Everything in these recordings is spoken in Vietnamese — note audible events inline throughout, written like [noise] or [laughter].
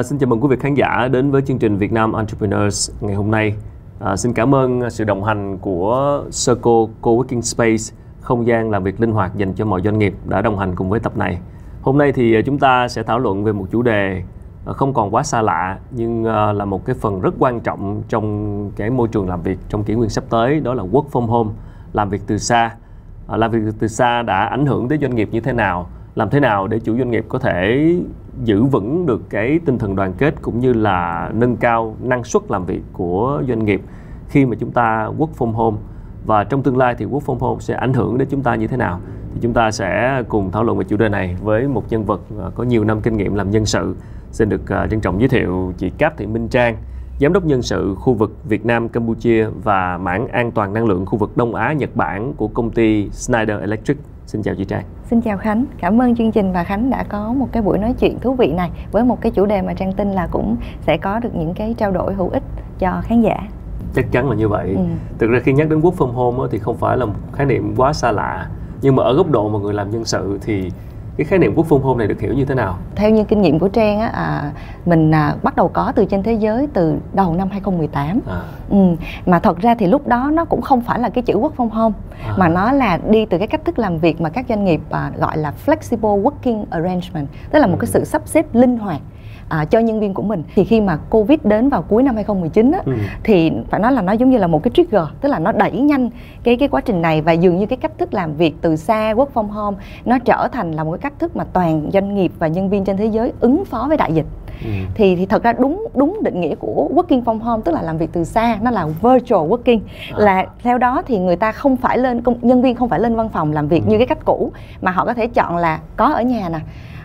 À, xin chào mừng quý vị khán giả đến với chương trình Việt Nam Entrepreneurs ngày hôm nay. À, xin cảm ơn sự đồng hành của Circle Coworking Space, không gian làm việc linh hoạt dành cho mọi doanh nghiệp đã đồng hành cùng với tập này. Hôm nay thì à, chúng ta sẽ thảo luận về một chủ đề à, không còn quá xa lạ nhưng à, là một cái phần rất quan trọng trong cái môi trường làm việc trong kỷ nguyên sắp tới đó là work from home, làm việc từ xa. À, làm việc từ xa đã ảnh hưởng tới doanh nghiệp như thế nào? làm thế nào để chủ doanh nghiệp có thể giữ vững được cái tinh thần đoàn kết cũng như là nâng cao năng suất làm việc của doanh nghiệp khi mà chúng ta work from home. Và trong tương lai thì work from home sẽ ảnh hưởng đến chúng ta như thế nào? Thì chúng ta sẽ cùng thảo luận về chủ đề này với một nhân vật à, có nhiều năm kinh nghiệm làm nhân sự, xin được à, trân trọng giới thiệu chị Cáp Thị Minh Trang, Giám đốc nhân sự khu vực Việt Nam, Campuchia và mảng an toàn năng lượng khu vực Đông Á, Nhật Bản của công ty Schneider Electric. Xin chào chị Trang. Xin chào Khánh. Cảm ơn chương trình và Khánh đã có một cái buổi nói chuyện thú vị này với một cái chủ đề mà Trang tin là cũng sẽ có được những cái trao đổi hữu ích cho khán giả. Chắc chắn là như vậy. Ừ. Thực ra khi nhắc đến work from home thì không phải là một khái niệm quá xa lạ. Nhưng mà ở góc độ mà người làm nhân sự thì cái khái niệm quốc phương home này được hiểu như thế nào? Theo như kinh nghiệm của Trang á, à, mình à, bắt đầu có từ trên thế giới từ đầu năm 2018. À. Ừ, mà thật ra thì lúc đó nó cũng không phải là cái chữ quốc phong home à. mà nó là đi từ cái cách thức làm việc mà các doanh nghiệp à, gọi là flexible working arrangement, tức là một cái ừ. sự sắp xếp linh hoạt à, cho nhân viên của mình thì khi mà covid đến vào cuối năm 2019 á, ừ. thì phải nói là nó giống như là một cái trigger tức là nó đẩy nhanh cái cái quá trình này và dường như cái cách thức làm việc từ xa work from home nó trở thành là một cái cách thức mà toàn doanh nghiệp và nhân viên trên thế giới ứng phó với đại dịch Ừ. thì thì thật ra đúng đúng định nghĩa của working from home tức là làm việc từ xa nó là virtual working à. là theo đó thì người ta không phải lên công nhân viên không phải lên văn phòng làm việc ừ. như cái cách cũ mà họ có thể chọn là có ở nhà nè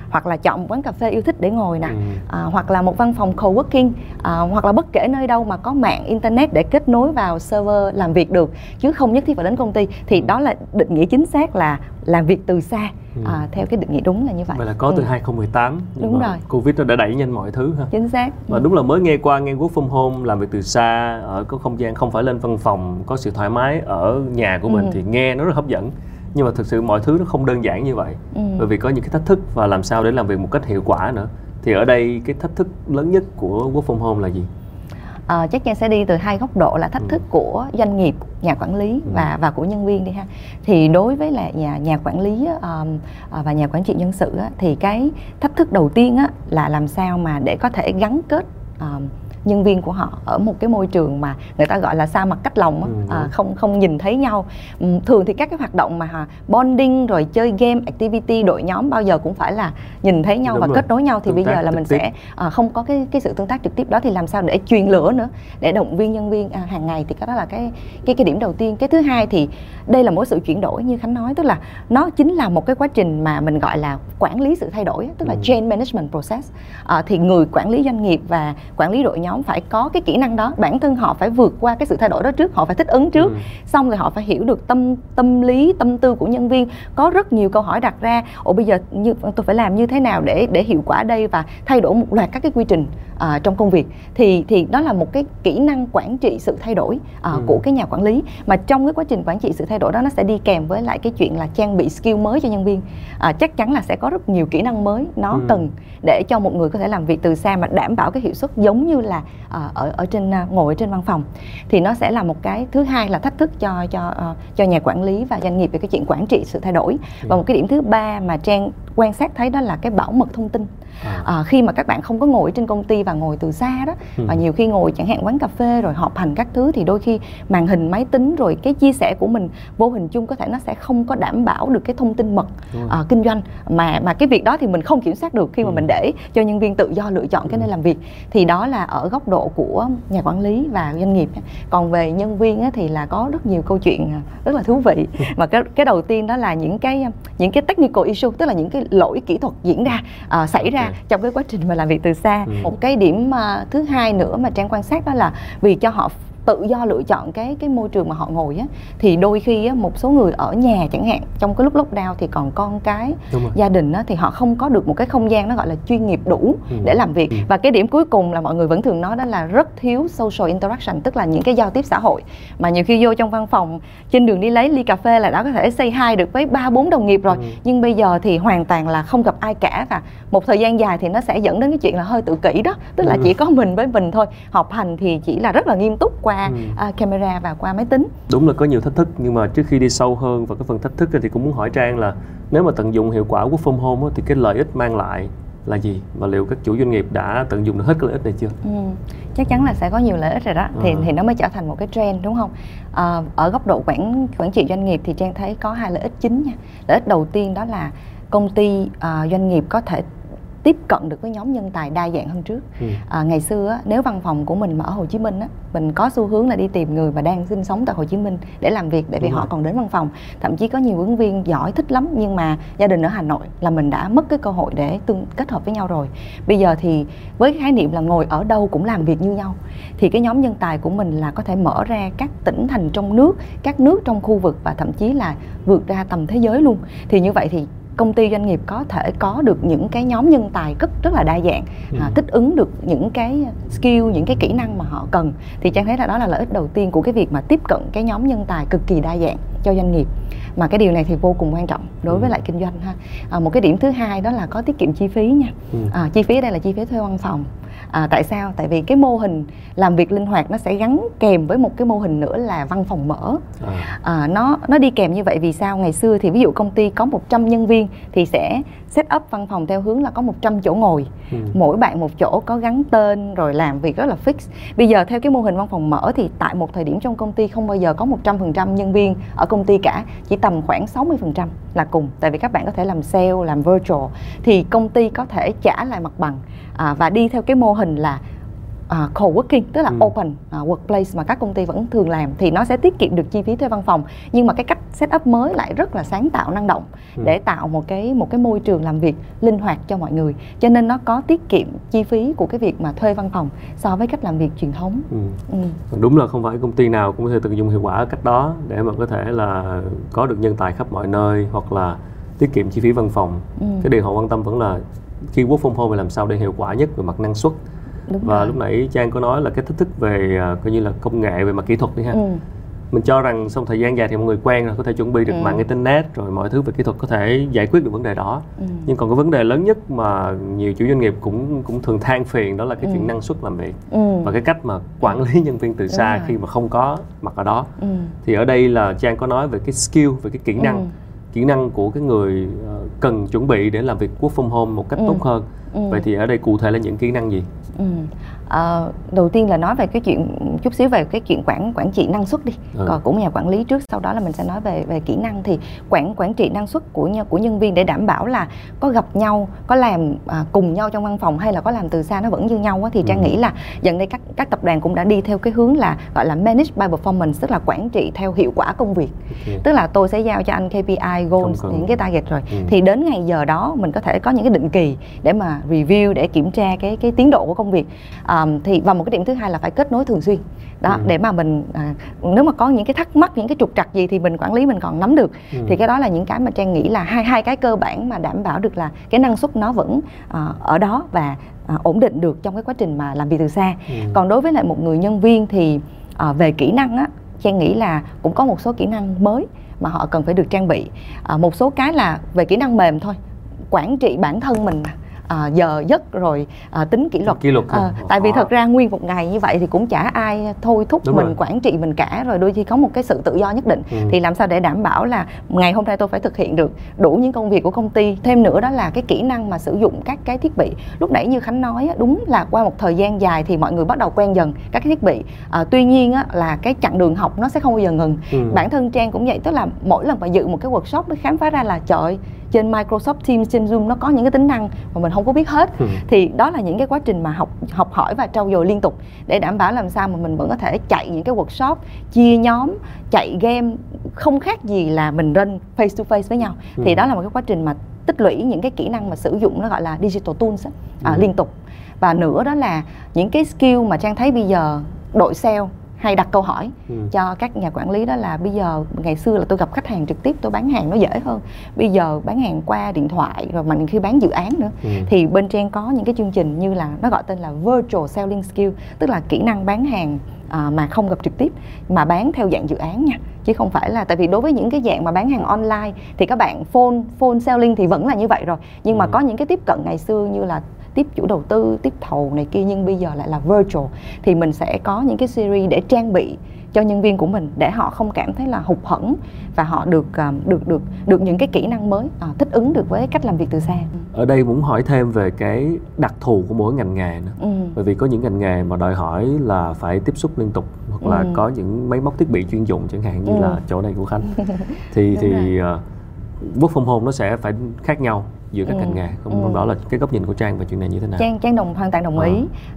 hoặc là chọn một quán cà phê yêu thích để ngồi nè ừ. à, hoặc là một văn phòng co-working à, hoặc là bất kể nơi đâu mà có mạng internet để kết nối vào server làm việc được chứ không nhất thiết phải đến công ty thì đó là định nghĩa chính xác là làm việc từ xa ừ. à, theo cái định nghĩa đúng là như vậy. Vậy là có từ ừ. 2018 nhưng đúng rồi. Covid nó đã đẩy nhanh mọi thứ ha. Chính xác. Và ừ. đúng là mới nghe qua nghe work from home làm việc từ xa ở có không gian không phải lên văn phòng có sự thoải mái ở nhà của mình ừ. thì nghe nó rất hấp dẫn nhưng mà thực sự mọi thứ nó không đơn giản như vậy ừ. bởi vì có những cái thách thức và làm sao để làm việc một cách hiệu quả nữa thì ở đây cái thách thức lớn nhất của work from home là gì à, chắc chắn sẽ đi từ hai góc độ là thách ừ. thức của doanh nghiệp nhà quản lý ừ. và và của nhân viên đi ha thì đối với là nhà nhà quản lý um, và nhà quản trị nhân sự á, thì cái thách thức đầu tiên á, là làm sao mà để có thể gắn kết um, nhân viên của họ ở một cái môi trường mà người ta gọi là xa mặt cách lòng ừ. à, không không nhìn thấy nhau ừ, thường thì các cái hoạt động mà bonding rồi chơi game activity đội nhóm bao giờ cũng phải là nhìn thấy nhau Đúng và rồi. kết nối nhau thì tương bây giờ là mình tiếp. sẽ à, không có cái cái sự tương tác trực tiếp đó thì làm sao để truyền lửa nữa để động viên nhân viên à, hàng ngày thì cái đó là cái cái cái điểm đầu tiên cái thứ hai thì đây là một sự chuyển đổi như khánh nói tức là nó chính là một cái quá trình mà mình gọi là quản lý sự thay đổi tức là ừ. change management process à, thì người quản lý doanh nghiệp và quản lý đội nhóm nhóm phải có cái kỹ năng đó. Bản thân họ phải vượt qua cái sự thay đổi đó trước họ phải thích ứng trước. Ừ. xong rồi họ phải hiểu được tâm tâm lý tâm tư của nhân viên. Có rất nhiều câu hỏi đặt ra. Ồ bây giờ như tôi phải làm như thế nào để để hiệu quả đây và thay đổi một loạt các cái quy trình uh, trong công việc thì thì đó là một cái kỹ năng quản trị sự thay đổi uh, ừ. của cái nhà quản lý mà trong cái quá trình quản trị sự thay đổi đó nó sẽ đi kèm với lại cái chuyện là trang bị skill mới cho nhân viên uh, chắc chắn là sẽ có rất nhiều kỹ năng mới nó ừ. cần để cho một người có thể làm việc từ xa mà đảm bảo cái hiệu suất giống như là uh, ở ở trên uh, ngồi ở trên văn phòng thì nó sẽ là một cái thứ hai là thách thức cho cho uh, cho nhà quản lý và doanh nghiệp về cái chuyện quản trị sự thay đổi ừ. và một cái điểm thứ ba mà trang quan sát thấy đó là cái bảo mật thông tin à. À, khi mà các bạn không có ngồi trên công ty và ngồi từ xa đó ừ. và nhiều khi ngồi chẳng hạn quán cà phê rồi họp hành các thứ thì đôi khi màn hình máy tính rồi cái chia sẻ của mình vô hình chung có thể nó sẽ không có đảm bảo được cái thông tin mật à, kinh doanh mà mà cái việc đó thì mình không kiểm soát được khi mà ừ. mình để cho nhân viên tự do lựa chọn cái nơi ừ. làm việc thì đó là ở góc độ của nhà quản lý và doanh nghiệp còn về nhân viên á, thì là có rất nhiều câu chuyện à, rất là thú vị mà cái cái đầu tiên đó là những cái những cái technical issue tức là những cái lỗi kỹ thuật diễn ra uh, xảy ra okay. trong cái quá trình mà làm việc từ xa ừ. một cái điểm uh, thứ hai nữa mà trang quan sát đó là vì cho họ tự do lựa chọn cái cái môi trường mà họ ngồi á thì đôi khi á, một số người ở nhà chẳng hạn trong cái lúc lockdown thì còn con cái gia đình á, thì họ không có được một cái không gian nó gọi là chuyên nghiệp đủ ừ. để làm việc ừ. và cái điểm cuối cùng là mọi người vẫn thường nói đó là rất thiếu social interaction tức là những cái giao tiếp xã hội mà nhiều khi vô trong văn phòng trên đường đi lấy ly cà phê là đã có thể say hi được với ba bốn đồng nghiệp rồi ừ. nhưng bây giờ thì hoàn toàn là không gặp ai cả và một thời gian dài thì nó sẽ dẫn đến cái chuyện là hơi tự kỷ đó tức là ừ. chỉ có mình với mình thôi học hành thì chỉ là rất là nghiêm túc qua ừ. uh, camera và qua máy tính đúng là có nhiều thách thức nhưng mà trước khi đi sâu hơn vào cái phần thách thức thì cũng muốn hỏi trang là nếu mà tận dụng hiệu quả của from home thì cái lợi ích mang lại là gì và liệu các chủ doanh nghiệp đã tận dụng được hết cái lợi ích này chưa? Ừ, chắc chắn là sẽ có nhiều lợi ích rồi đó thì à. thì nó mới trở thành một cái trend đúng không? À, ở góc độ quản quản trị doanh nghiệp thì trang thấy có hai lợi ích chính nha. Lợi ích đầu tiên đó là công ty à, doanh nghiệp có thể tiếp cận được với nhóm nhân tài đa dạng hơn trước. Ừ. à, ngày xưa á, nếu văn phòng của mình mà ở Hồ Chí Minh á, mình có xu hướng là đi tìm người mà đang sinh sống tại Hồ Chí Minh để làm việc để vì họ còn đến văn phòng. Thậm chí có nhiều ứng viên giỏi thích lắm nhưng mà gia đình ở Hà Nội là mình đã mất cái cơ hội để tương kết hợp với nhau rồi. Bây giờ thì với cái khái niệm là ngồi ở đâu cũng làm việc như nhau thì cái nhóm nhân tài của mình là có thể mở ra các tỉnh thành trong nước các nước trong khu vực và thậm chí là vượt ra tầm thế giới luôn. Thì như vậy thì công ty doanh nghiệp có thể có được những cái nhóm nhân tài rất rất là đa dạng ừ. à, thích ứng được những cái skill những cái kỹ năng mà họ cần thì trang thấy là đó là lợi ích đầu tiên của cái việc mà tiếp cận cái nhóm nhân tài cực kỳ đa dạng cho doanh nghiệp mà cái điều này thì vô cùng quan trọng đối ừ. với lại kinh doanh ha à, một cái điểm thứ hai đó là có tiết kiệm chi phí nha ừ. à, chi phí đây là chi phí thuê văn phòng à, tại sao? Tại vì cái mô hình làm việc linh hoạt nó sẽ gắn kèm với một cái mô hình nữa là văn phòng mở. À. À, nó nó đi kèm như vậy vì sao? Ngày xưa thì ví dụ công ty có 100 nhân viên thì sẽ set up văn phòng theo hướng là có 100 chỗ ngồi. Ừ. mỗi bạn một chỗ có gắn tên rồi làm việc rất là fix. Bây giờ theo cái mô hình văn phòng mở thì tại một thời điểm trong công ty không bao giờ có 100% nhân viên ở công ty cả chỉ tầm khoảng 60% là cùng. Tại vì các bạn có thể làm sale làm virtual thì công ty có thể trả lại mặt bằng. À, và đi theo cái mô hình là uh, co-working tức là ừ. open uh, workplace mà các công ty vẫn thường làm thì nó sẽ tiết kiệm được chi phí thuê văn phòng nhưng mà cái cách setup mới lại rất là sáng tạo năng động ừ. để tạo một cái một cái môi trường làm việc linh hoạt cho mọi người cho nên nó có tiết kiệm chi phí của cái việc mà thuê văn phòng so với cách làm việc truyền thống ừ. Ừ. đúng là không phải công ty nào cũng có thể tận dụng hiệu quả cách đó để mà có thể là có được nhân tài khắp mọi nơi hoặc là tiết kiệm chi phí văn phòng ừ. cái điều họ quan tâm vẫn là khi work from home làm sao để hiệu quả nhất về mặt năng suất Đúng và rồi. lúc nãy trang có nói là cái thách thức về uh, coi như là công nghệ về mặt kỹ thuật đi ha ừ. mình cho rằng sau thời gian dài thì mọi người quen rồi có thể chuẩn bị được ừ. mạng internet rồi mọi thứ về kỹ thuật có thể giải quyết được vấn đề đó ừ. nhưng còn cái vấn đề lớn nhất mà nhiều chủ doanh nghiệp cũng cũng thường than phiền đó là cái ừ. chuyện năng suất làm việc ừ. và cái cách mà quản lý nhân viên từ xa khi mà không có mặt ở đó ừ. thì ở đây là trang có nói về cái skill về cái kỹ năng ừ kỹ năng của cái người ờ, cần chuẩn bị để làm việc work from home một cách ừ. tốt hơn ừ. vậy thì ở đây cụ thể là những kỹ năng gì ừ. À, đầu tiên là nói về cái chuyện chút xíu về cái chuyện quản quản trị năng suất đi ừ. còn cũng nhà quản lý trước sau đó là mình sẽ nói về về kỹ năng thì quản quản trị năng suất của của nhân viên để đảm bảo là có gặp nhau có làm à, cùng nhau trong văn phòng hay là có làm từ xa nó vẫn như nhau á, thì trang ừ. nghĩ là dần đây các các tập đoàn cũng đã đi theo cái hướng là gọi là manage by performance tức là quản trị theo hiệu quả công việc okay. tức là tôi sẽ giao cho anh KPI goals những cái target rồi ừ. thì đến ngày giờ đó mình có thể có những cái định kỳ để mà review để kiểm tra cái cái tiến độ của công việc thì và một cái điểm thứ hai là phải kết nối thường xuyên đó ừ. để mà mình à, nếu mà có những cái thắc mắc những cái trục trặc gì thì mình quản lý mình còn nắm được ừ. thì cái đó là những cái mà trang nghĩ là hai hai cái cơ bản mà đảm bảo được là cái năng suất nó vẫn à, ở đó và à, ổn định được trong cái quá trình mà làm việc từ xa ừ. còn đối với lại một người nhân viên thì à, về kỹ năng á trang nghĩ là cũng có một số kỹ năng mới mà họ cần phải được trang bị à, một số cái là về kỹ năng mềm thôi quản trị bản thân mình mà à, giờ giấc rồi à, tính kỷ luật, kỷ luật à, tại vì thật ra nguyên một ngày như vậy thì cũng chả ai thôi thúc Đúng mình rồi. quản trị mình cả rồi đôi khi có một cái sự tự do nhất định. Ừ. thì làm sao để đảm bảo là ngày hôm nay tôi phải thực hiện được đủ những công việc của công ty? Thêm nữa đó là cái kỹ năng mà sử dụng các cái thiết bị. Lúc nãy như khánh nói đúng là qua một thời gian dài thì mọi người bắt đầu quen dần các cái thiết bị. À, tuy nhiên á, là cái chặng đường học nó sẽ không bao giờ ngừng. Ừ. bản thân trang cũng vậy tức là mỗi lần mà dự một cái workshop mới khám phá ra là trời trên Microsoft Teams trên Zoom nó có những cái tính năng mà mình không có biết hết ừ. thì đó là những cái quá trình mà học học hỏi và trau dồi liên tục để đảm bảo làm sao mà mình vẫn có thể chạy những cái workshop chia nhóm chạy game không khác gì là mình run face to face với nhau ừ. thì đó là một cái quá trình mà tích lũy những cái kỹ năng mà sử dụng nó gọi là digital tools à, ừ. liên tục và nữa đó là những cái skill mà trang thấy bây giờ đội sale hay đặt câu hỏi ừ. cho các nhà quản lý đó là bây giờ ngày xưa là tôi gặp khách hàng trực tiếp tôi bán hàng nó dễ hơn bây giờ bán hàng qua điện thoại rồi mà khi bán dự án nữa ừ. thì bên trên có những cái chương trình như là nó gọi tên là virtual selling skill tức là kỹ năng bán hàng à, mà không gặp trực tiếp mà bán theo dạng dự án nha chứ không phải là tại vì đối với những cái dạng mà bán hàng online thì các bạn phone phone selling thì vẫn là như vậy rồi nhưng mà ừ. có những cái tiếp cận ngày xưa như là tiếp chủ đầu tư tiếp thầu này kia nhưng bây giờ lại là virtual thì mình sẽ có những cái series để trang bị cho nhân viên của mình để họ không cảm thấy là hụt hẫng và họ được à, được được được những cái kỹ năng mới à, thích ứng được với cách làm việc từ xa. Ở đây muốn hỏi thêm về cái đặc thù của mỗi ngành nghề nữa. Ừ. Bởi vì có những ngành nghề mà đòi hỏi là phải tiếp xúc liên tục hoặc là ừ. có những máy móc thiết bị chuyên dụng chẳng hạn như ừ. là chỗ này của Khánh. [laughs] thì thì uh, work from home nó sẽ phải khác nhau giữa các ừ. ngành nghề không ừ. đó là cái góc nhìn của trang về chuyện này như thế nào trang trang đồng hoàn toàn đồng ý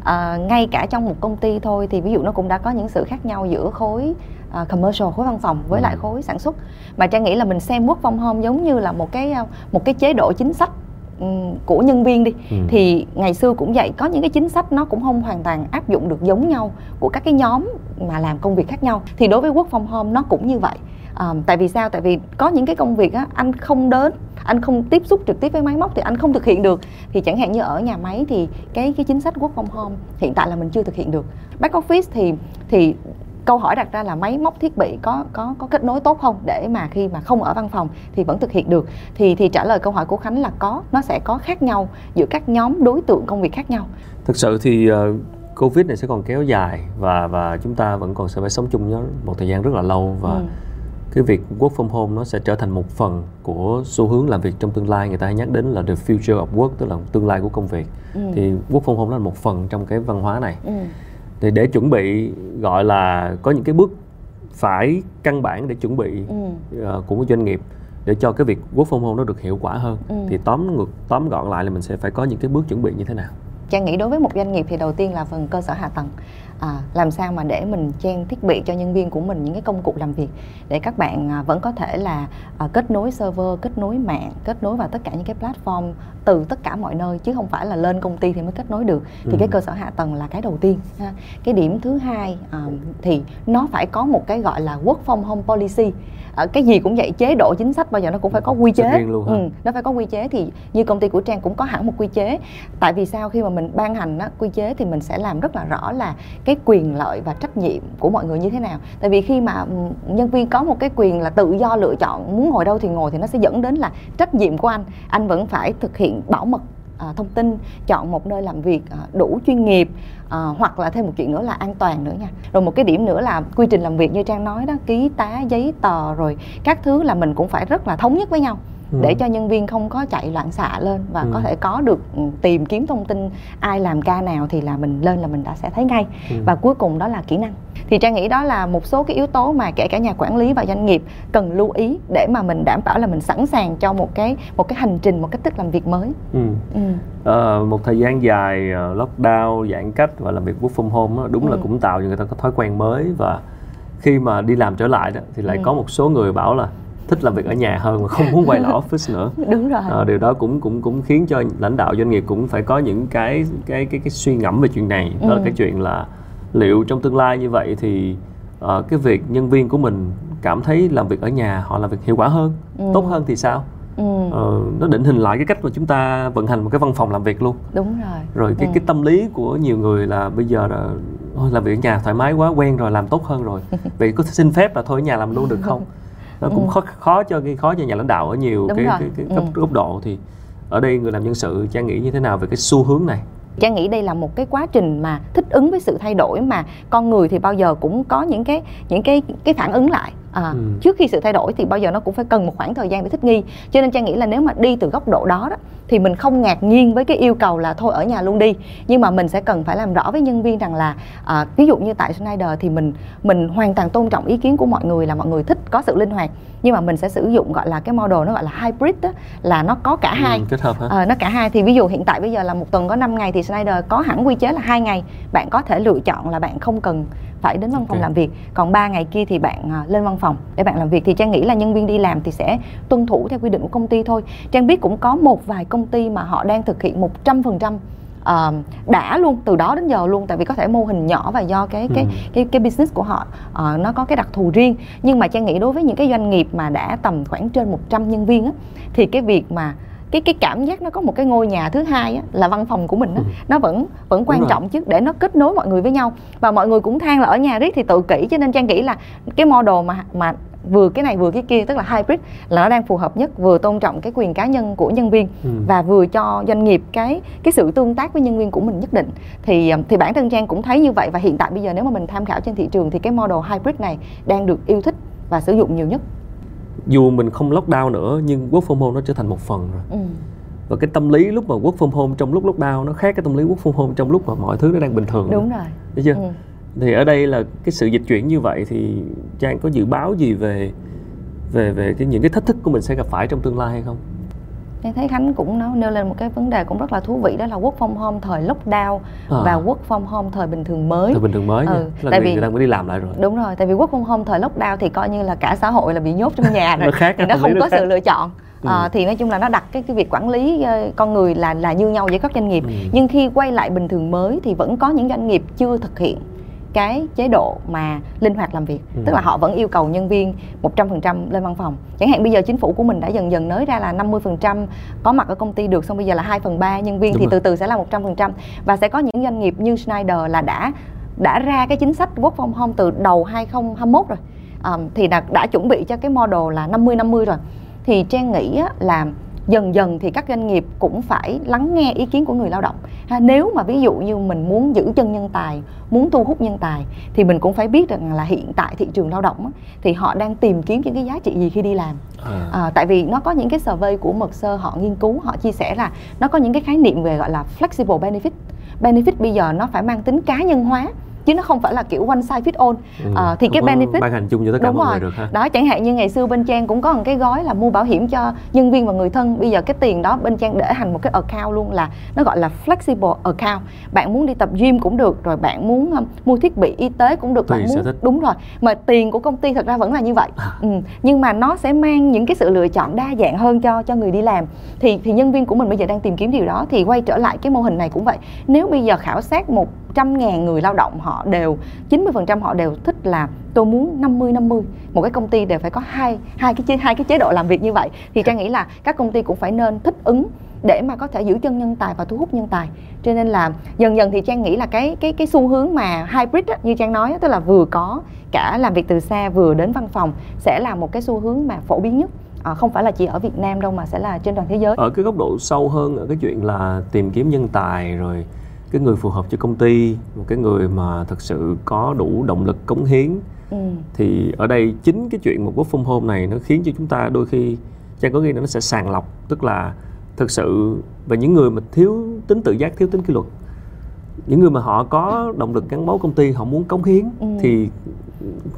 à. À, ngay cả trong một công ty thôi thì ví dụ nó cũng đã có những sự khác nhau giữa khối uh, commercial khối văn phòng với ừ. lại khối sản xuất mà trang nghĩ là mình xem work from home giống như là một cái một cái chế độ chính sách của nhân viên đi ừ. thì ngày xưa cũng vậy có những cái chính sách nó cũng không hoàn toàn áp dụng được giống nhau của các cái nhóm mà làm công việc khác nhau thì đối với work from home nó cũng như vậy à, tại vì sao? Tại vì có những cái công việc á anh không đến anh không tiếp xúc trực tiếp với máy móc thì anh không thực hiện được. Thì chẳng hạn như ở nhà máy thì cái cái chính sách work from home hiện tại là mình chưa thực hiện được. Back office thì thì câu hỏi đặt ra là máy móc thiết bị có có có kết nối tốt không? Để mà khi mà không ở văn phòng thì vẫn thực hiện được. Thì thì trả lời câu hỏi của khánh là có nó sẽ có khác nhau giữa các nhóm đối tượng công việc khác nhau. Thực sự thì uh, covid này sẽ còn kéo dài và và chúng ta vẫn còn sẽ phải sống chung với một thời gian rất là lâu và ừ cái việc work from home nó sẽ trở thành một phần của xu hướng làm việc trong tương lai người ta hay nhắc đến là the future of work tức là tương lai của công việc ừ. thì work from home nó là một phần trong cái văn hóa này ừ. thì để chuẩn bị gọi là có những cái bước phải căn bản để chuẩn bị ừ. uh, của một doanh nghiệp để cho cái việc work from home nó được hiệu quả hơn ừ. thì tóm ngược tóm gọn lại là mình sẽ phải có những cái bước chuẩn bị như thế nào Trang nghĩ đối với một doanh nghiệp thì đầu tiên là phần cơ sở hạ tầng à, làm sao mà để mình trang thiết bị cho nhân viên của mình những cái công cụ làm việc để các bạn à, vẫn có thể là à, kết nối server kết nối mạng kết nối vào tất cả những cái platform từ tất cả mọi nơi chứ không phải là lên công ty thì mới kết nối được. Thì ừ. cái cơ sở hạ tầng là cái đầu tiên ha. cái điểm thứ hai à, thì nó phải có một cái gọi là work from home policy. À, cái gì cũng vậy chế độ chính sách bao giờ nó cũng phải có quy chế. Luôn ừ, nó phải có quy chế thì như công ty của trang cũng có hẳn một quy chế. Tại vì sao khi mà mình ban hành á, quy chế thì mình sẽ làm rất là rõ là cái quyền lợi và trách nhiệm của mọi người như thế nào. Tại vì khi mà ừ, nhân viên có một cái quyền là tự do lựa chọn muốn ngồi đâu thì ngồi thì nó sẽ dẫn đến là trách nhiệm của anh. Anh vẫn phải thực hiện bảo mật à, thông tin chọn một nơi làm việc à, đủ chuyên nghiệp à, hoặc là thêm một chuyện nữa là an toàn nữa nha. Rồi một cái điểm nữa là quy trình làm việc như trang nói đó ký tá giấy tờ rồi các thứ là mình cũng phải rất là thống nhất với nhau ừ. để cho nhân viên không có chạy loạn xạ lên và ừ. có thể có được ừ, tìm kiếm thông tin ai làm ca nào thì là mình lên là mình đã sẽ thấy ngay ừ. và cuối cùng đó là kỹ năng thì trang nghĩ đó là một số cái yếu tố mà kể cả nhà quản lý và doanh nghiệp cần lưu ý để mà mình đảm bảo là mình sẵn sàng cho một cái một cái hành trình một cách thức làm việc mới ừ. Ừ. À, một thời gian dài ờ, lockdown giãn cách và làm việc work from home đó, đúng ừ. là cũng tạo cho người ta có thói quen mới và khi mà đi làm trở lại đó thì lại ừ. có một số người bảo là thích làm việc ở nhà hơn và không muốn quay lại [laughs] office nữa đúng rồi à, điều đó cũng cũng cũng khiến cho lãnh đạo doanh nghiệp cũng phải có những cái cái cái cái suy ngẫm về chuyện này đó ừ. là cái chuyện là liệu trong tương lai như vậy thì uh, cái việc nhân viên của mình cảm thấy làm việc ở nhà họ làm việc hiệu quả hơn ừ. tốt hơn thì sao ừ. uh, nó định hình lại cái cách mà chúng ta vận hành một cái văn phòng làm việc luôn đúng rồi rồi cái ừ. cái tâm lý của nhiều người là bây giờ là Ôi, làm việc ở nhà thoải mái quá quen rồi làm tốt hơn rồi [laughs] vậy có xin phép là thôi ở nhà làm luôn được không [laughs] nó cũng ừ. khó khó cho cái khó cho nhà lãnh đạo ở nhiều Đúng cái, cái, cái, cái cấp, ừ. góc độ thì ở đây người làm nhân sự trang nghĩ như thế nào về cái xu hướng này Trang nghĩ đây là một cái quá trình mà thích ứng với sự thay đổi mà con người thì bao giờ cũng có những cái những cái cái phản ứng lại à, ừ. trước khi sự thay đổi thì bao giờ nó cũng phải cần một khoảng thời gian để thích nghi. Cho nên trang nghĩ là nếu mà đi từ góc độ đó, đó thì mình không ngạc nhiên với cái yêu cầu là thôi ở nhà luôn đi. Nhưng mà mình sẽ cần phải làm rõ với nhân viên rằng là à, ví dụ như tại Schneider thì mình mình hoàn toàn tôn trọng ý kiến của mọi người là mọi người thích có sự linh hoạt. Nhưng mà mình sẽ sử dụng gọi là cái model nó gọi là hybrid đó, là nó có cả ừ, hai. kết hợp hả? À, nó cả hai. Thì ví dụ hiện tại bây giờ là một tuần có 5 ngày thì Schneider có hẳn quy chế là hai ngày. Bạn có thể lựa chọn là bạn không cần phải đến văn phòng okay. làm việc. Còn 3 ngày kia thì bạn à, lên văn phòng để bạn làm việc. Thì trang nghĩ là nhân viên đi làm thì sẽ tuân thủ theo quy định của công ty thôi. Trang biết cũng có một vài công ty mà họ đang thực hiện 100% uh, đã luôn từ đó đến giờ luôn. Tại vì có thể mô hình nhỏ và do cái cái ừ. cái cái business của họ uh, nó có cái đặc thù riêng. Nhưng mà trang nghĩ đối với những cái doanh nghiệp mà đã tầm khoảng trên 100 nhân viên á, thì cái việc mà cái cái cảm giác nó có một cái ngôi nhà thứ hai á, là văn phòng của mình á, ừ. nó vẫn vẫn quan trọng chứ để nó kết nối mọi người với nhau và mọi người cũng than là ở nhà riết thì tự kỷ cho nên trang nghĩ là cái model mà mà vừa cái này vừa cái kia tức là hybrid là nó đang phù hợp nhất vừa tôn trọng cái quyền cá nhân của nhân viên ừ. và vừa cho doanh nghiệp cái cái sự tương tác với nhân viên của mình nhất định thì thì bản thân trang cũng thấy như vậy và hiện tại bây giờ nếu mà mình tham khảo trên thị trường thì cái model hybrid này đang được yêu thích và sử dụng nhiều nhất dù mình không lockdown nữa nhưng work from home nó trở thành một phần rồi. Ừ. và cái tâm lý lúc mà work from home trong lúc lockdown nó khác cái tâm lý work from home trong lúc mà mọi thứ nó đang bình thường đúng rồi. Thấy chưa? Ừ. thì ở đây là cái sự dịch chuyển như vậy thì trang có dự báo gì về về về cái những cái thách thức của mình sẽ gặp phải trong tương lai hay không Em thấy Khánh cũng nó nêu lên một cái vấn đề cũng rất là thú vị đó là work from home thời lockdown à. và work from home thời bình thường mới. Thời bình thường mới ừ. là tại vì người ta mới đi làm lại rồi. Đúng rồi, tại vì work from home thời lockdown thì coi như là cả xã hội là bị nhốt trong nhà rồi. nó khác, thì nó không có khác. sự lựa chọn. Ừ. À, thì nói chung là nó đặt cái cái việc quản lý uh, con người là là như nhau với các doanh nghiệp. Ừ. Nhưng khi quay lại bình thường mới thì vẫn có những doanh nghiệp chưa thực hiện cái chế độ mà linh hoạt làm việc. Ừ. tức là họ vẫn yêu cầu nhân viên 100% lên văn phòng. Chẳng hạn bây giờ chính phủ của mình đã dần dần nới ra là 50% có mặt ở công ty được xong bây giờ là 2 phần 3 nhân viên Đúng thì rồi. từ từ sẽ là 100% và sẽ có những doanh nghiệp như Schneider là đã đã ra cái chính sách work from home từ đầu 2021 rồi. Um, thì đã, đã chuẩn bị cho cái model là 50 50 rồi. Thì Trang nghĩ là dần dần thì các doanh nghiệp cũng phải lắng nghe ý kiến của người lao động. Ha, nếu mà ví dụ như mình muốn giữ chân nhân tài muốn thu hút nhân tài thì mình cũng phải biết rằng là hiện tại thị trường lao động thì họ đang tìm kiếm những cái giá trị gì khi đi làm. À. À, tại vì nó có những cái survey của mật sơ họ nghiên cứu họ chia sẻ là nó có những cái khái niệm về gọi là flexible benefit. Benefit bây giờ nó phải mang tính cá nhân hóa chứ nó không phải là kiểu one size fit all ừ, à, thì cái benefit ban hành chung cho tất cả mọi rồi. người được ha đó chẳng hạn như ngày xưa bên trang cũng có một cái gói là mua bảo hiểm cho nhân viên và người thân bây giờ cái tiền đó bên trang để thành một cái account luôn là nó gọi là flexible account bạn muốn đi tập gym cũng được rồi bạn muốn um, mua thiết bị y tế cũng được Tùy bạn muốn thích. đúng rồi mà tiền của công ty thật ra vẫn là như vậy à. ừ. nhưng mà nó sẽ mang những cái sự lựa chọn đa dạng hơn cho cho người đi làm thì thì nhân viên của mình bây giờ đang tìm kiếm điều đó thì quay trở lại cái mô hình này cũng vậy nếu bây giờ khảo sát một trăm ngàn người lao động họ đều 90% họ đều thích là tôi muốn 50 50 một cái công ty đều phải có hai hai cái chế hai cái chế độ làm việc như vậy. Thì trang nghĩ là các công ty cũng phải nên thích ứng để mà có thể giữ chân nhân tài và thu hút nhân tài. Cho nên là dần dần thì trang nghĩ là cái cái cái xu hướng mà hybrid á, như trang nói á, tức là vừa có cả làm việc từ xa vừa đến văn phòng sẽ là một cái xu hướng mà phổ biến nhất. À, không phải là chỉ ở Việt Nam đâu mà sẽ là trên toàn thế giới. Ở cái góc độ sâu hơn ở cái chuyện là tìm kiếm nhân tài rồi cái người phù hợp cho công ty một cái người mà thật sự có đủ động lực cống hiến ừ. thì ở đây chính cái chuyện một work from home này nó khiến cho chúng ta đôi khi trang có nghĩ là nó sẽ sàng lọc tức là thực sự và những người mà thiếu tính tự giác thiếu tính kỷ luật những người mà họ có động lực gắn bó công ty họ muốn cống hiến ừ. thì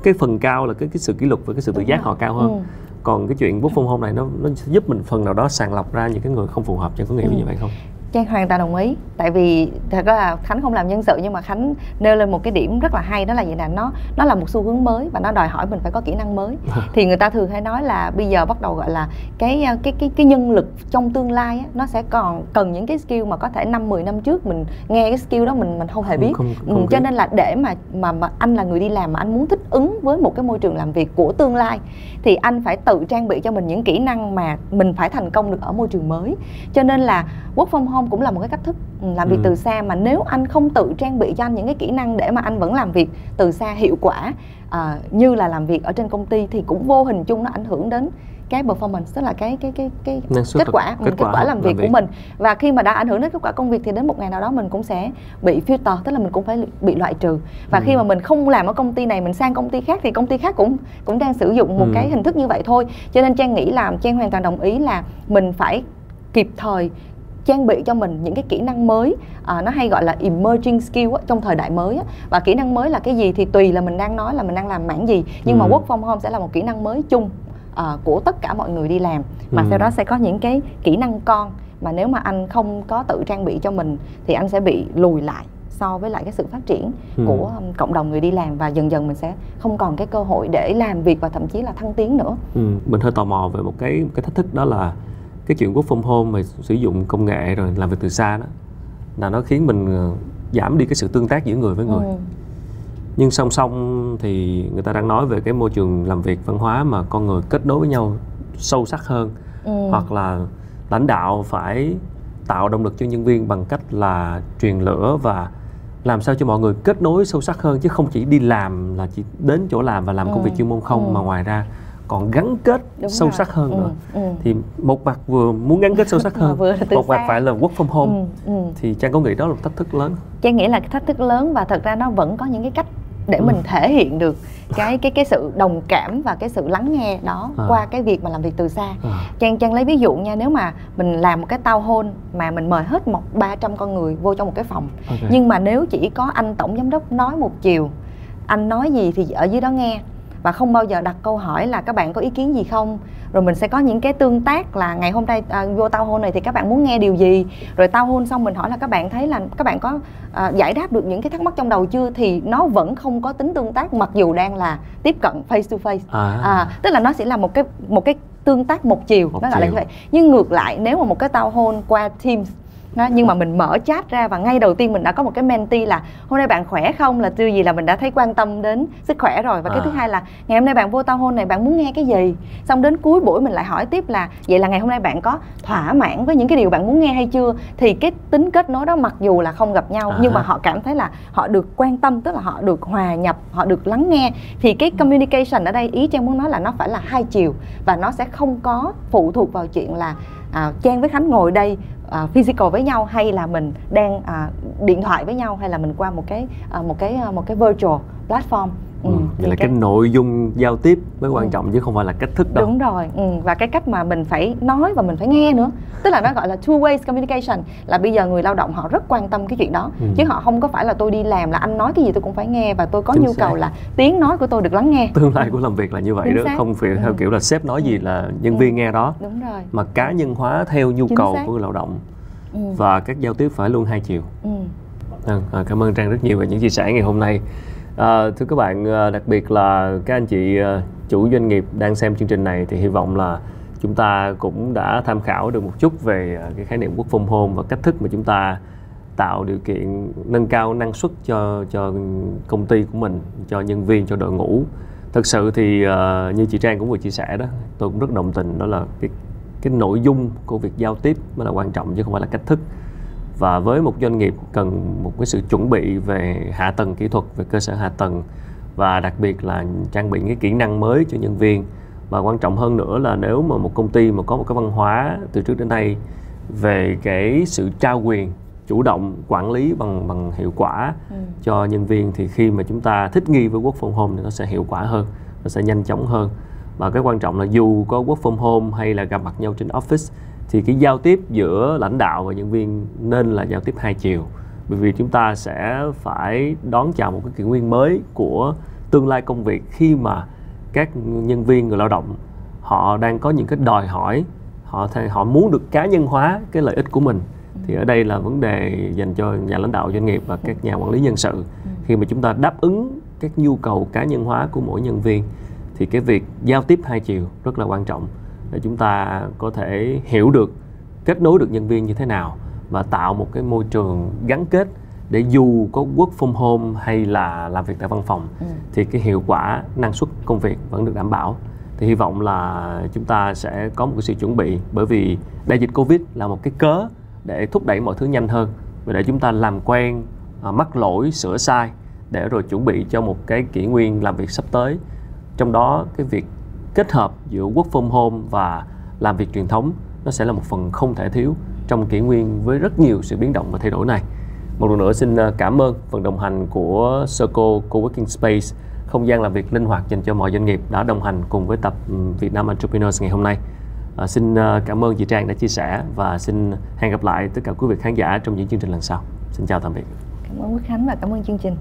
cái phần cao là cái cái sự kỷ luật và cái sự tự giác họ cao hơn ừ. còn cái chuyện work from home này nó nó giúp mình phần nào đó sàng lọc ra những cái người không phù hợp cho có nghĩ ừ. như vậy không Trang hoàn toàn đồng ý. Tại vì thật ra là Khánh không làm nhân sự nhưng mà Khánh nêu lên một cái điểm rất là hay đó là vậy là nó nó là một xu hướng mới và nó đòi hỏi mình phải có kỹ năng mới. Thì người ta thường hay nói là bây giờ bắt đầu gọi là cái cái cái cái nhân lực trong tương lai á, nó sẽ còn cần những cái skill mà có thể năm 10 năm trước mình nghe cái skill đó mình mình không hề biết. không, không, không ừ, cho nên là để mà mà mà anh là người đi làm mà anh muốn thích ứng với một cái môi trường làm việc của tương lai thì anh phải tự trang bị cho mình những kỹ năng mà mình phải thành công được ở môi trường mới. Cho nên là work from home cũng là một cái cách thức ừ, làm việc ừ. từ xa mà nếu anh không tự trang bị cho anh những cái kỹ năng để mà anh vẫn làm việc từ xa hiệu quả à, như là làm việc ở trên công ty thì cũng vô hình chung nó ảnh hưởng đến cái performance tức là cái cái cái cái kết quả kết, kết quả, quả làm việc, việc của mình và khi mà đã ảnh hưởng đến kết quả công việc thì đến một ngày nào đó mình cũng sẽ bị filter tức là mình cũng phải bị loại trừ và ừ. khi mà mình không làm ở công ty này mình sang công ty khác thì công ty khác cũng cũng đang sử dụng một ừ. cái hình thức như vậy thôi cho nên trang nghĩ là trang hoàn toàn đồng ý là mình phải kịp thời trang bị cho mình những cái kỹ năng mới à, nó hay gọi là emerging skill á, trong thời đại mới á. và kỹ năng mới là cái gì thì tùy là mình đang nói là mình đang làm mảng gì nhưng ừ. mà work from home sẽ là một kỹ năng mới chung à, của tất cả mọi người đi làm mà ừ. sau đó sẽ có những cái kỹ năng con mà nếu mà anh không có tự trang bị cho mình thì anh sẽ bị lùi lại so với lại cái sự phát triển ừ. của um, cộng đồng người đi làm và dần dần mình sẽ không còn cái cơ hội để làm việc và thậm chí là thăng tiến nữa. Ừ. Mình hơi tò mò về một cái cái thách thức đó là cái chuyện work from home mà sử dụng công nghệ rồi làm việc từ xa đó là nó khiến mình ờ, giảm đi cái sự tương tác giữa người với người Ừ. nhưng song song thì người ta đang nói về cái môi trường làm việc văn hóa mà con người kết nối với nhau sâu sắc hơn Ừ. hoặc là lãnh đạo phải tạo động lực cho nhân viên bằng cách là truyền lửa và làm sao cho mọi người kết nối sâu sắc hơn chứ không chỉ đi làm là chỉ đến chỗ làm và làm công Ừ. việc chuyên môn không Ừ. mà ngoài ra còn gắn kết Đúng sâu rồi. sắc hơn Ừ, nữa ừ. thì một mặt vừa muốn gắn kết sâu sắc [laughs] hơn vừa một mặt xa. phải là work from home Ừ, ừ. thì trang có nghĩ đó là một thách thức lớn Trang nghĩ là cái thách thức lớn và thật ra nó vẫn có những cái cách để Ừ. mình thể hiện được cái cái cái sự đồng cảm và cái sự lắng nghe đó À. qua cái việc mà làm việc từ xa. à, Trang Trang lấy ví dụ nha, nếu mà mình làm một cái tao hôn mà mình mời hết một 300 con người vô trong một cái phòng. ok. Nhưng mà nếu chỉ có anh tổng giám đốc nói một chiều, anh nói gì thì ở dưới đó nghe và không bao giờ đặt câu hỏi là các bạn có ý kiến gì không? Rồi mình sẽ có những cái tương tác là ngày hôm nay à, vô tao hôn này thì các bạn muốn nghe điều gì? Rồi tao hôn xong mình hỏi là các bạn thấy là các bạn có à, giải đáp được những cái thắc mắc trong đầu chưa? Thì nó vẫn không có tính tương tác mặc dù đang là tiếp cận face to face. À, à, tức là nó sẽ là một cái một cái tương tác một chiều Một nó gọi là chiều. như vậy. Nhưng ngược lại nếu mà một cái tao hôn qua Teams đó, nhưng mà mình mở chat ra và ngay đầu tiên mình đã có một cái mentee là hôm nay bạn khỏe không? Là tiêu gì là mình đã thấy quan tâm đến sức khỏe rồi. Và cái À. thứ hai là ngày hôm nay bạn vô tao hôn này bạn muốn nghe cái gì? Xong đến cuối buổi mình lại hỏi tiếp là vậy là ngày hôm nay bạn có thỏa mãn với những cái điều bạn muốn nghe hay chưa? Thì cái tính kết nối đó mặc dù là không gặp nhau À. nhưng mà họ cảm thấy là họ được quan tâm tức là họ được hòa nhập họ được lắng nghe. Thì cái communication ở đây ý trang muốn nói là nó phải là hai chiều và nó sẽ không có phụ thuộc vào chuyện là à, trang với khánh ngồi đây à, physical với nhau hay là mình đang à, điện thoại với nhau hay là mình qua một cái à, một cái à, một cái virtual platform? Ừ. thì vậy là cái nội dung giao tiếp mới quan Ừ. trọng chứ không phải là cách thức đâu đúng rồi ừ. và cái cách mà mình phải nói và mình phải nghe nữa tức là nó gọi là two ways communication là bây giờ người lao động họ rất quan tâm cái chuyện đó Ừ. chứ họ không có phải là tôi đi làm là anh nói cái gì tôi cũng phải nghe và tôi có Chính nhu xác. cầu là tiếng nói của tôi được lắng nghe tương lai của làm việc là như vậy Chính đó xác. không phải theo Ừ. kiểu là sếp nói gì là nhân Ừ. viên nghe đó đúng rồi mà cá nhân hóa theo nhu Chính cầu xác. của người lao động ừ. và các giao tiếp phải luôn hai chiều Ừ. Ừ, à, cảm ơn Trang rất nhiều về những chia sẻ ngày hôm nay. À, thưa các bạn, ờ, đặc biệt là các anh chị ờ, chủ doanh nghiệp đang xem chương trình này thì hy vọng là chúng ta cũng đã tham khảo được một chút về cái khái niệm quốc phòng hôn và cách thức mà chúng ta tạo điều kiện nâng cao năng suất cho cho công ty của mình, cho nhân viên, cho đội ngũ. Thực sự thì như chị Trang cũng vừa chia sẻ đó, tôi cũng rất đồng tình đó là cái cái nội dung của việc giao tiếp mới là quan trọng chứ không phải là cách thức và với một doanh nghiệp cần một cái sự chuẩn bị về hạ tầng kỹ thuật về cơ sở hạ tầng và đặc biệt là trang bị những cái kỹ năng mới cho nhân viên và quan trọng hơn nữa là nếu mà một công ty mà có một cái văn hóa từ trước đến nay về cái sự trao quyền chủ động quản lý bằng bằng hiệu quả Ừ. cho nhân viên thì khi mà chúng ta thích nghi với work from home thì nó sẽ hiệu quả hơn nó sẽ nhanh chóng hơn và cái quan trọng là dù có work from home hay là gặp mặt nhau trên office thì cái giao tiếp giữa lãnh đạo và nhân viên nên là giao tiếp hai chiều. Bởi vì chúng ta sẽ phải đón chào một cái kỷ nguyên mới của tương lai công việc khi mà các nhân viên người lao động họ đang có những cái đòi hỏi, họ thay, họ muốn được cá nhân hóa cái lợi ích của mình. Thì ở đây là vấn đề dành cho nhà lãnh đạo doanh nghiệp và các nhà quản lý nhân sự. Khi mà chúng ta đáp ứng các nhu cầu cá nhân hóa của mỗi nhân viên, thì cái việc giao tiếp hai chiều rất là quan trọng để chúng ta có thể hiểu được kết nối được nhân viên như thế nào và tạo một cái môi trường gắn kết để dù có work from home hay là làm việc tại văn phòng Ừ. thì cái hiệu quả năng suất công việc vẫn được đảm bảo thì hy vọng là chúng ta sẽ có một cái sự chuẩn bị bởi vì đại dịch covid là một cái cớ để thúc đẩy mọi thứ nhanh hơn và để chúng ta làm quen à, mắc lỗi sửa sai để rồi chuẩn bị cho một cái kỷ nguyên làm việc sắp tới trong đó cái việc kết hợp giữa work from home và làm việc truyền thống nó sẽ là một phần không thể thiếu trong kỷ nguyên với rất nhiều sự biến động và thay đổi này một lần nữa xin à, cảm ơn phần đồng hành của Circle Coworking Space không gian làm việc linh hoạt dành cho mọi doanh nghiệp đã đồng hành cùng với tập ừ, Việt Nam Entrepreneurs ngày hôm nay À, xin à, cảm ơn chị Trang đã chia sẻ và xin hẹn gặp lại tất cả quý vị khán giả trong những chương trình lần sau. Xin chào tạm biệt. cảm ơn Quốc Khánh và cảm ơn chương trình